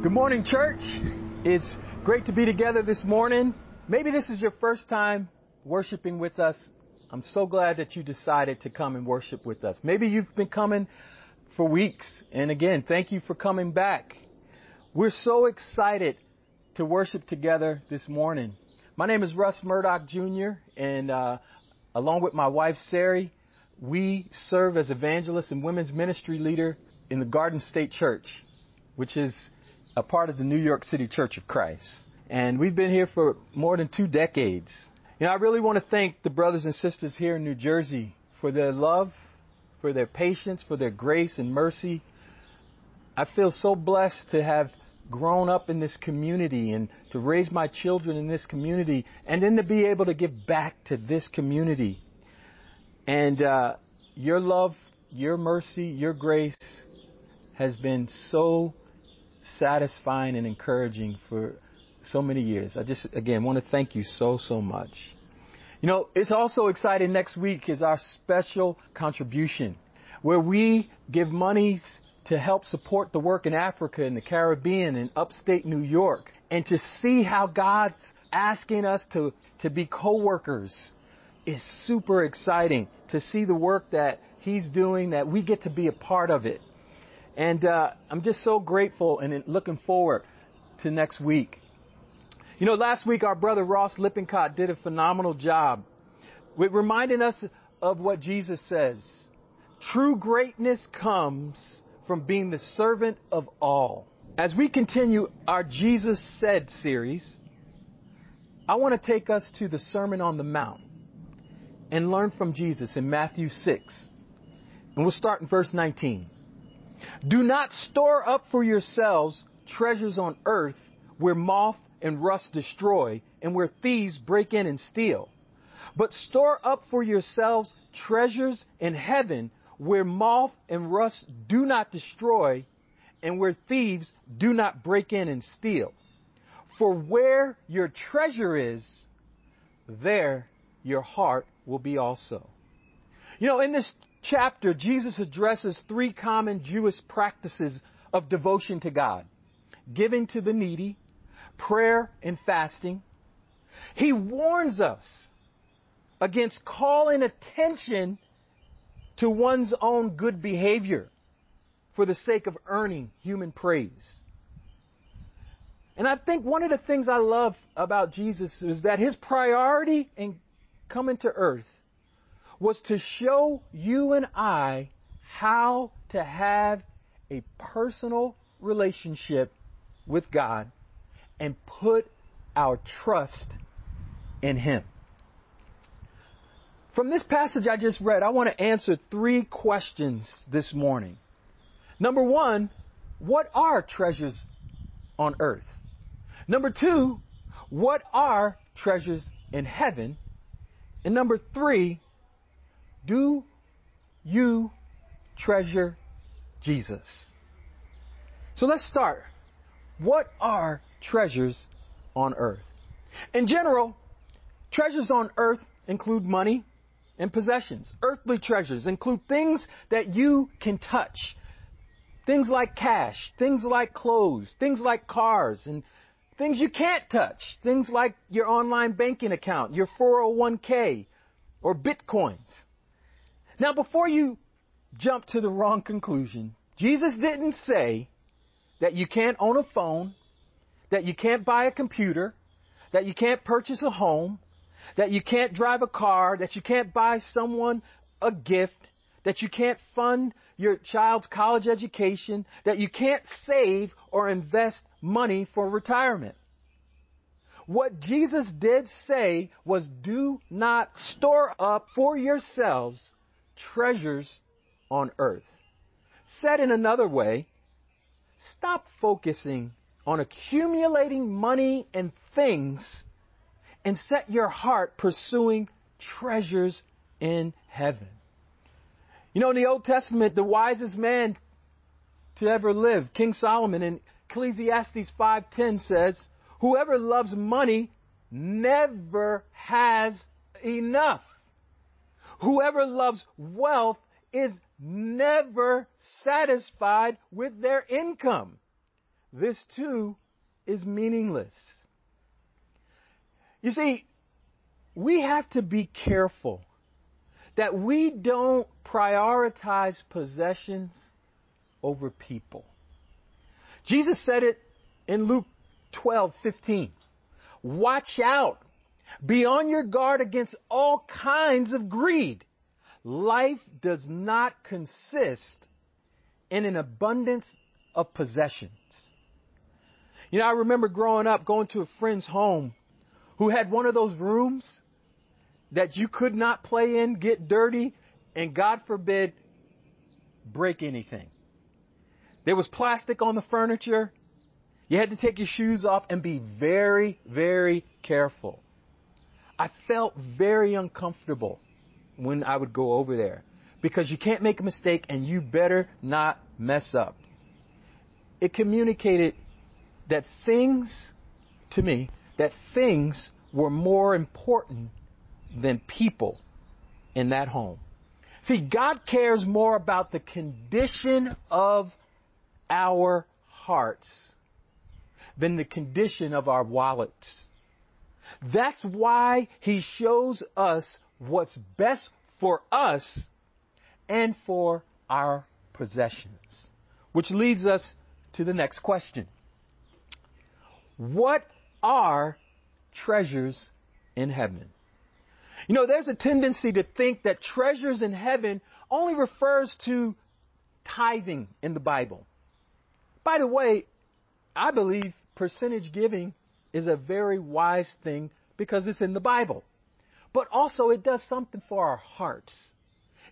Good morning, church. It's great to be together this morning. Maybe this is your first time worshiping with us. I'm so glad that you decided to come and worship with us. Maybe you've been coming for weeks. And again, thank you for coming back. We're so excited to worship together this morning. My name is Russ Murdoch Jr., and uh, along with my wife, Sari, we serve as evangelists and women's ministry leader in the Garden State Church, which is a part of the New York City Church of Christ. And we've been here for more than two decades. You know, I really want to thank the brothers and sisters here in New Jersey for their love, for their patience, for their grace and mercy. I feel so blessed to have grown up in this community and to raise my children in this community and then to be able to give back to this community. And uh, your love, your mercy, your grace has been so satisfying and encouraging for so many years. I just, again, want to thank you so, so much. You know, it's also exciting next week is our special contribution where we give monies to help support the work in Africa and the Caribbean and upstate New York and to see how God's asking us to, to be co-workers is super exciting to see the work that he's doing that we get to be a part of it. And uh, I'm just so grateful and looking forward to next week. You know, last week our brother Ross Lippincott did a phenomenal job with reminding us of what Jesus says. True greatness comes from being the servant of all. As we continue our Jesus Said series, I want to take us to the Sermon on the Mount and learn from Jesus in Matthew 6. And we'll start in verse 19. Do not store up for yourselves treasures on earth where moth and rust destroy and where thieves break in and steal. But store up for yourselves treasures in heaven where moth and rust do not destroy and where thieves do not break in and steal. For where your treasure is, there your heart will be also. You know, in this chapter, Jesus addresses three common Jewish practices of devotion to God giving to the needy, prayer, and fasting. He warns us against calling attention to one's own good behavior for the sake of earning human praise. And I think one of the things I love about Jesus is that his priority in coming to earth was to show you and I how to have a personal relationship with God and put our trust in Him. From this passage I just read, I want to answer three questions this morning. Number one, what are treasures on earth? Number two, what are treasures in heaven? And number three, do you treasure Jesus? So let's start. What are treasures on earth? In general, treasures on earth include money and possessions. Earthly treasures include things that you can touch. Things like cash, things like clothes, things like cars, and things you can't touch. Things like your online banking account, your 401k, or bitcoins. Now, before you jump to the wrong conclusion, Jesus didn't say that you can't own a phone, that you can't buy a computer, that you can't purchase a home, that you can't drive a car, that you can't buy someone a gift, that you can't fund your child's college education, that you can't save or invest money for retirement. What Jesus did say was do not store up for yourselves treasures on earth. Said in another way, stop focusing on accumulating money and things and set your heart pursuing treasures in heaven. You know, in the Old Testament, the wisest man to ever live, King Solomon in Ecclesiastes 5:10 says, "Whoever loves money never has enough." Whoever loves wealth is never satisfied with their income. this too is meaningless. You see, we have to be careful that we don't prioritize possessions over people. Jesus said it in Luke 12, 15. Watch out. Be on your guard against all kinds of greed. Life does not consist in an abundance of possessions. You know, I remember growing up going to a friend's home who had one of those rooms that you could not play in, get dirty, and God forbid, break anything. There was plastic on the furniture. You had to take your shoes off and be very, very careful. I felt very uncomfortable when I would go over there because you can't make a mistake and you better not mess up. It communicated that things, to me, that things were more important than people in that home. See, God cares more about the condition of our hearts than the condition of our wallets. That's why He shows us what's best for us and for our possessions. Which leads us to the next question. What are treasures in heaven? You know, there's a tendency to think that treasures in heaven only refers to tithing in the Bible. By the way, I believe percentage giving is a very wise thing because it's in the Bible. But also, it does something for our hearts.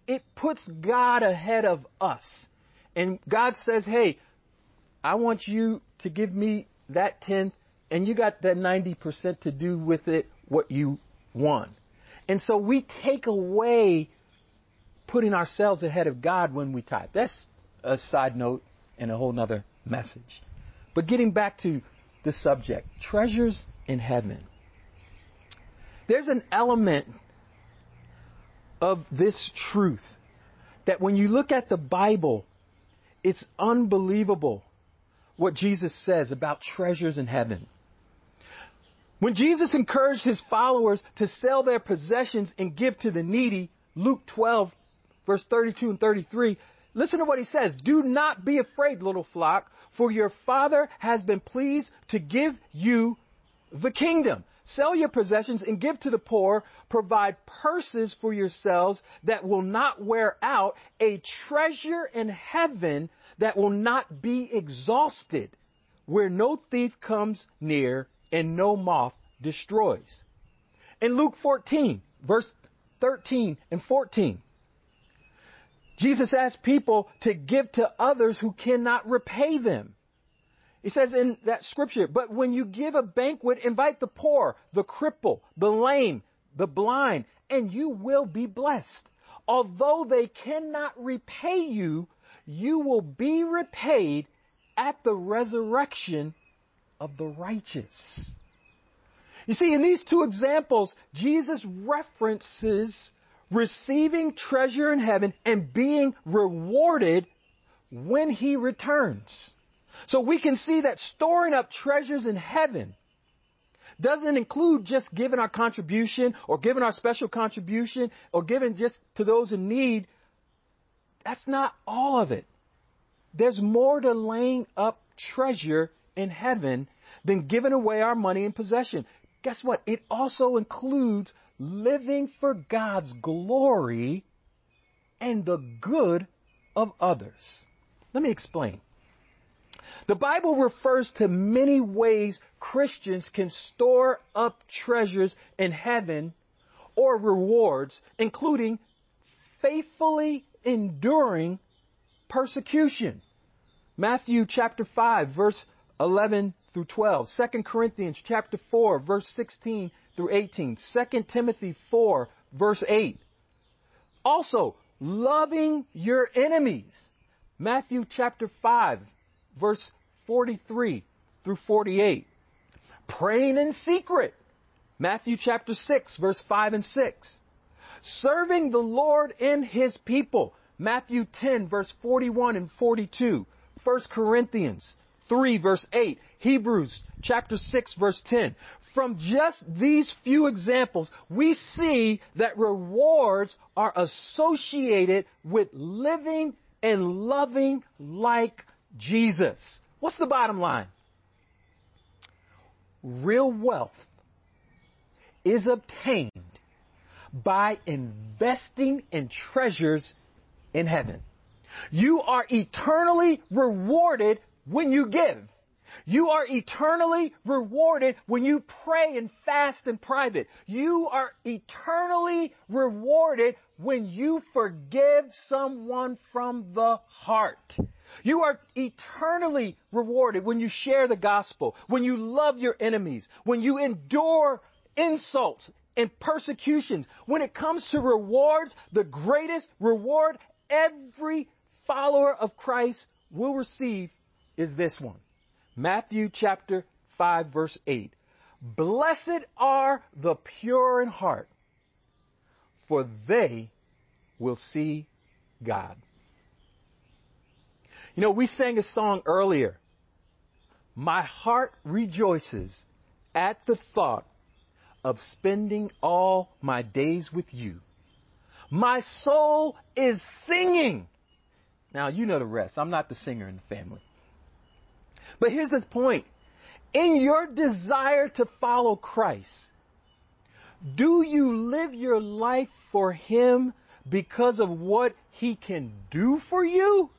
It puts God ahead of us. And God says, hey, I want you to give me that tenth, and you got that 90% to do with it what you want. And so we take away putting ourselves ahead of God when we tithe. That's a side note and a whole nother message. But getting back to the subject, treasures in heaven. There's an element of this truth that when you look at the Bible, it's unbelievable what Jesus says about treasures in heaven. When Jesus encouraged his followers to sell their possessions and give to the needy, Luke 12, verse 32 and 33, listen to what he says. Do not be afraid, little flock, for your Father has been pleased to give you the kingdom. Sell your possessions and give to the poor. Provide purses for yourselves that will not wear out, a treasure in heaven that will not be exhausted, where no thief comes near and no moth destroys. In Luke 14, verse 13 and 14, Jesus asked people to give to others who cannot repay them. He says in that scripture, but when you give a banquet, invite the poor, the cripple, the lame, the blind, and you will be blessed. Although they cannot repay you, you will be repaid at the resurrection of the righteous. You see, in these two examples, Jesus references receiving treasure in heaven and being rewarded when he returns. So we can see that storing up treasures in heaven doesn't include just giving our contribution or giving our special contribution or giving just to those in need. That's not all of it. There's more to laying up treasure in heaven than giving away our money and possession. Guess what? It also includes living for God's glory and the good of others. Let me explain. The Bible refers to many ways Christians can store up treasures in heaven or rewards, including faithfully enduring persecution. Matthew chapter 5 verse 11 through 12, 2 Corinthians chapter 4 verse 16 through 18, 2 Timothy 4 verse 8. Also, loving your enemies. Matthew chapter 5 verse 43 through 48. Praying in secret. Matthew chapter 6 verse 5 and 6. Serving the Lord and his people. Matthew 10 verse 41 and 42. 1 Corinthians 3 verse 8, Hebrews chapter 6 verse 10. From just these few examples, we see that rewards are associated with living and loving like Jesus. What's the bottom line? Real wealth is obtained by investing in treasures in heaven. You are eternally rewarded when you give. You are eternally rewarded when you pray and fast in private. You are eternally rewarded when you forgive someone from the heart. You are eternally rewarded when you share the gospel, when you love your enemies, when you endure insults and persecutions. When it comes to rewards, the greatest reward every follower of Christ will receive is this one. Matthew chapter 5 verse 8. Blessed are the pure in heart, for they will see God. You know, we sang a song earlier. My heart rejoices at the thought of spending all my days with you. My soul is singing. Now, you know the rest. I'm not the singer in the family. But here's the point. In your desire to follow Christ, do you live your life for Him because of what He can do for you?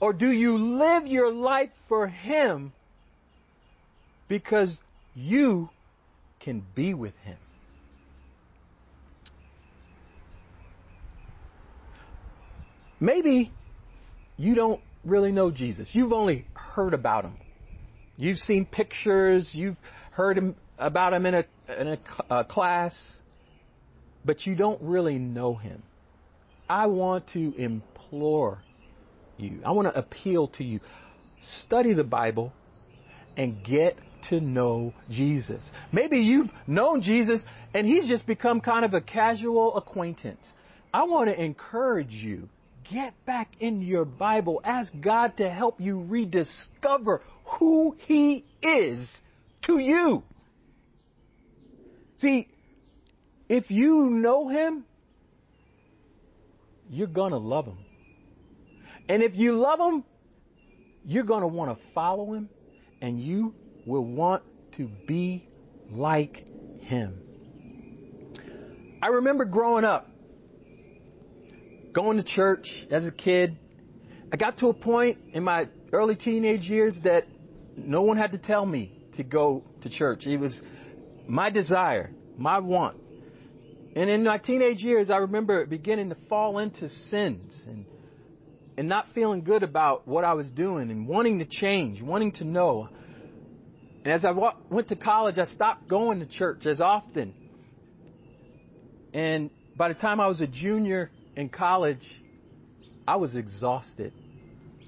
Or do you live your life for Him because you can be with Him? Maybe you don't really know Jesus. You've only heard about him. You've seen pictures, you've heard about him in a, in a, a uh, class, but you don't really know him. I want to implore you, I want to appeal to you. Study the Bible and get to know Jesus. Maybe you've known Jesus and he's just become kind of a casual acquaintance. I want to encourage you get back in your Bible. Ask God to help you rediscover who He is to you. See, if you know Him, you're going to love Him. And if you love Him, you're going to want to follow Him and you will want to be like Him. I remember growing up, going to church as a kid. I got to a point in my early teenage years that no one had to tell me to go to church. It was my desire, my want. And in my teenage years, I remember beginning to fall into sins and and not feeling good about what I was doing and wanting to change, wanting to know. And as I went to college, I stopped going to church as often. And by the time I was a junior in college, I was exhausted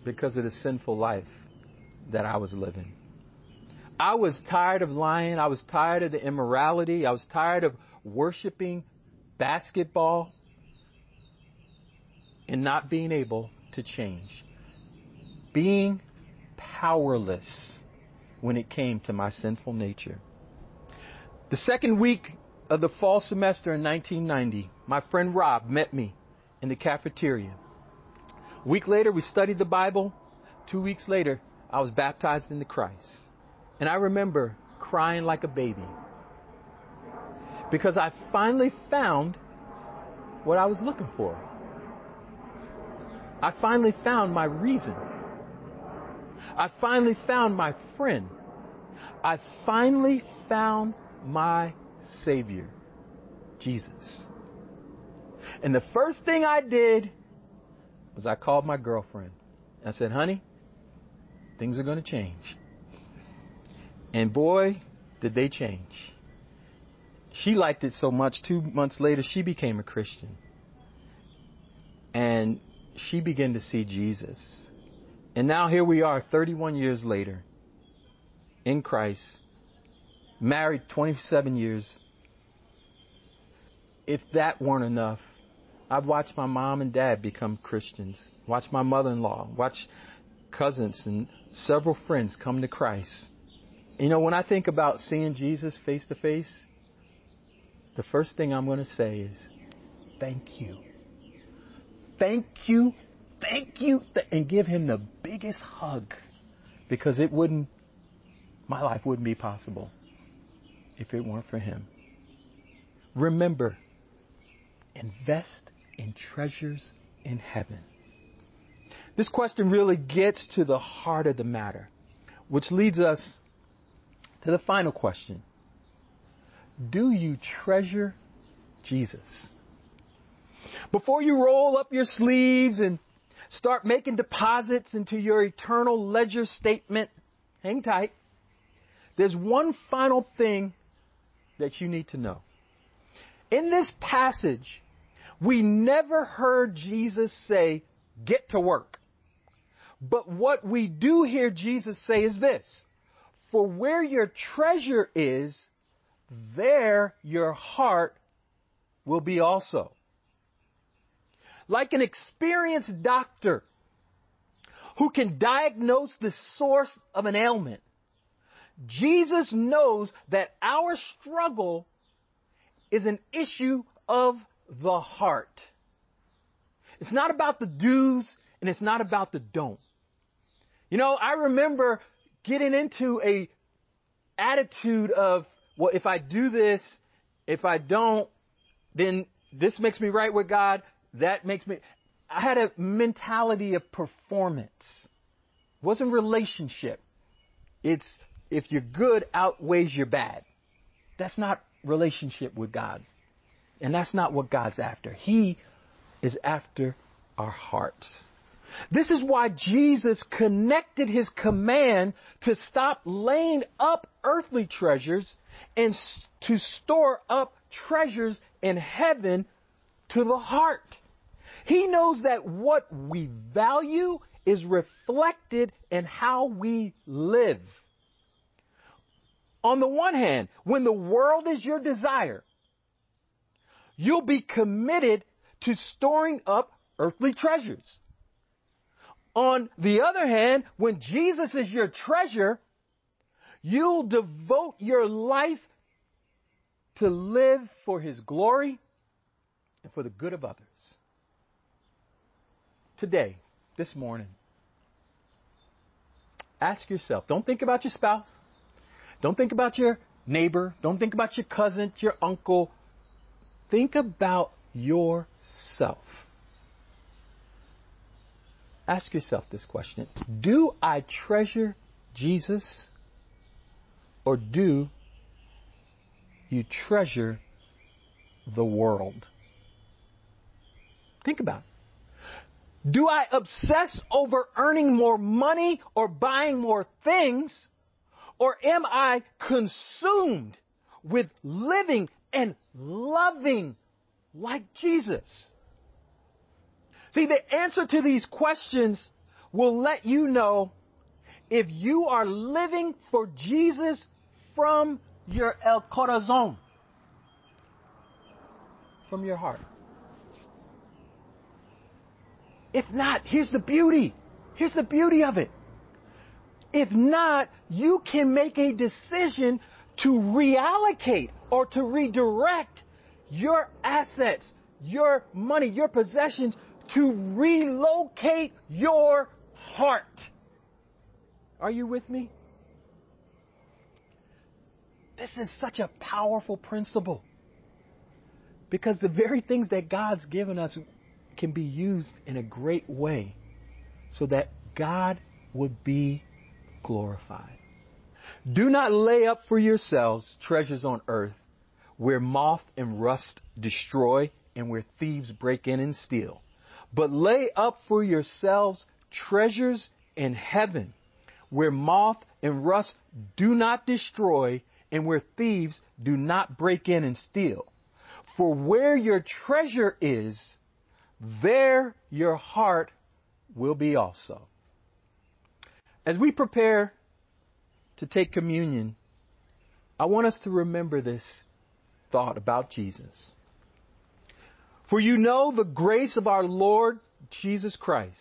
because of the sinful life that I was living. I was tired of lying. I was tired of the immorality. I was tired of worshiping basketball and not being able to change. Being powerless when it came to my sinful nature. The second week of the fall semester in 1990, my friend Rob met me in the cafeteria. A week later, we studied the Bible. Two weeks later, I was baptized into Christ. And I remember crying like a baby because I finally found what I was looking for. I finally found my reason. I finally found my friend. I finally found my Savior, Jesus. And the first thing I did was I called my girlfriend. I said, honey, things are going to change. And boy, did they change. She liked it so much, two months later, she became a Christian. And she began to see Jesus. And now here we are, 31 years later, in Christ, married 27 years. If that weren't enough, I've watched my mom and dad become Christians, watched my mother in law, watch cousins and several friends come to Christ. You know, when I think about seeing Jesus face to face, the first thing I'm going to say is, thank you. Thank you, thank you, and give him the biggest hug because it wouldn't, my life wouldn't be possible if it weren't for him. Remember, invest in treasures in heaven. This question really gets to the heart of the matter, which leads us to the final question. Do you treasure Jesus? Before you roll up your sleeves and start making deposits into your eternal ledger statement, hang tight. There's one final thing that you need to know. In this passage, we never heard Jesus say, get to work. But what we do hear Jesus say is this For where your treasure is, there your heart will be also. Like an experienced doctor who can diagnose the source of an ailment, Jesus knows that our struggle is an issue of the heart. It's not about the do's and it's not about the don't. You know, I remember getting into a attitude of, well, if I do this, if I don't, then this makes me right with God. That makes me. I had a mentality of performance. It wasn't relationship. It's if you're good outweighs your bad. That's not relationship with God. And that's not what God's after. He is after our hearts. This is why Jesus connected his command to stop laying up earthly treasures and to store up treasures in heaven to the heart. He knows that what we value is reflected in how we live. On the one hand, when the world is your desire, you'll be committed to storing up earthly treasures. On the other hand, when Jesus is your treasure, you'll devote your life to live for His glory and for the good of others. Today, this morning, ask yourself don't think about your spouse, don't think about your neighbor, don't think about your cousin, your uncle. Think about yourself. Ask yourself this question Do I treasure Jesus or do you treasure the world? Think about it. Do I obsess over earning more money or buying more things? Or am I consumed with living and loving like Jesus? See, the answer to these questions will let you know if you are living for Jesus from your el corazon, from your heart. If not, here's the beauty. Here's the beauty of it. If not, you can make a decision to reallocate or to redirect your assets, your money, your possessions to relocate your heart. Are you with me? This is such a powerful principle because the very things that God's given us can be used in a great way so that God would be glorified. Do not lay up for yourselves treasures on earth where moth and rust destroy and where thieves break in and steal but lay up for yourselves treasures in heaven, where moth and rust do not destroy, and where thieves do not break in and steal. For where your treasure is, there your heart will be also. As we prepare to take communion, I want us to remember this thought about Jesus. For you know the grace of our Lord Jesus Christ,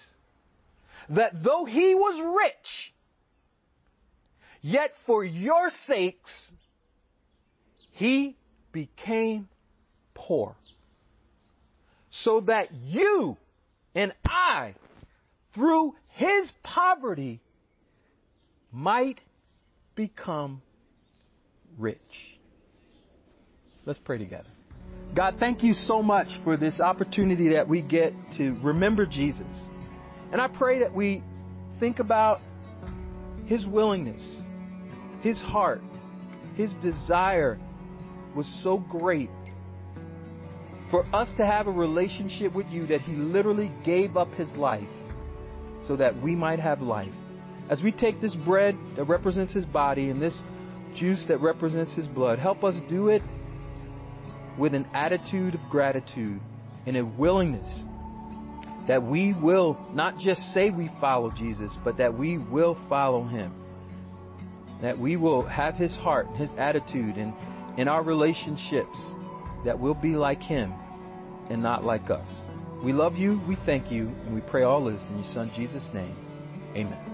that though he was rich, yet for your sakes he became poor, so that you and I, through his poverty, might become rich. Let's pray together. God, thank you so much for this opportunity that we get to remember Jesus. And I pray that we think about his willingness, his heart, his desire was so great for us to have a relationship with you that he literally gave up his life so that we might have life. As we take this bread that represents his body and this juice that represents his blood, help us do it with an attitude of gratitude and a willingness that we will not just say we follow Jesus, but that we will follow him. That we will have his heart, his attitude, and in our relationships, that we'll be like him and not like us. We love you, we thank you, and we pray all this in your son Jesus' name. Amen.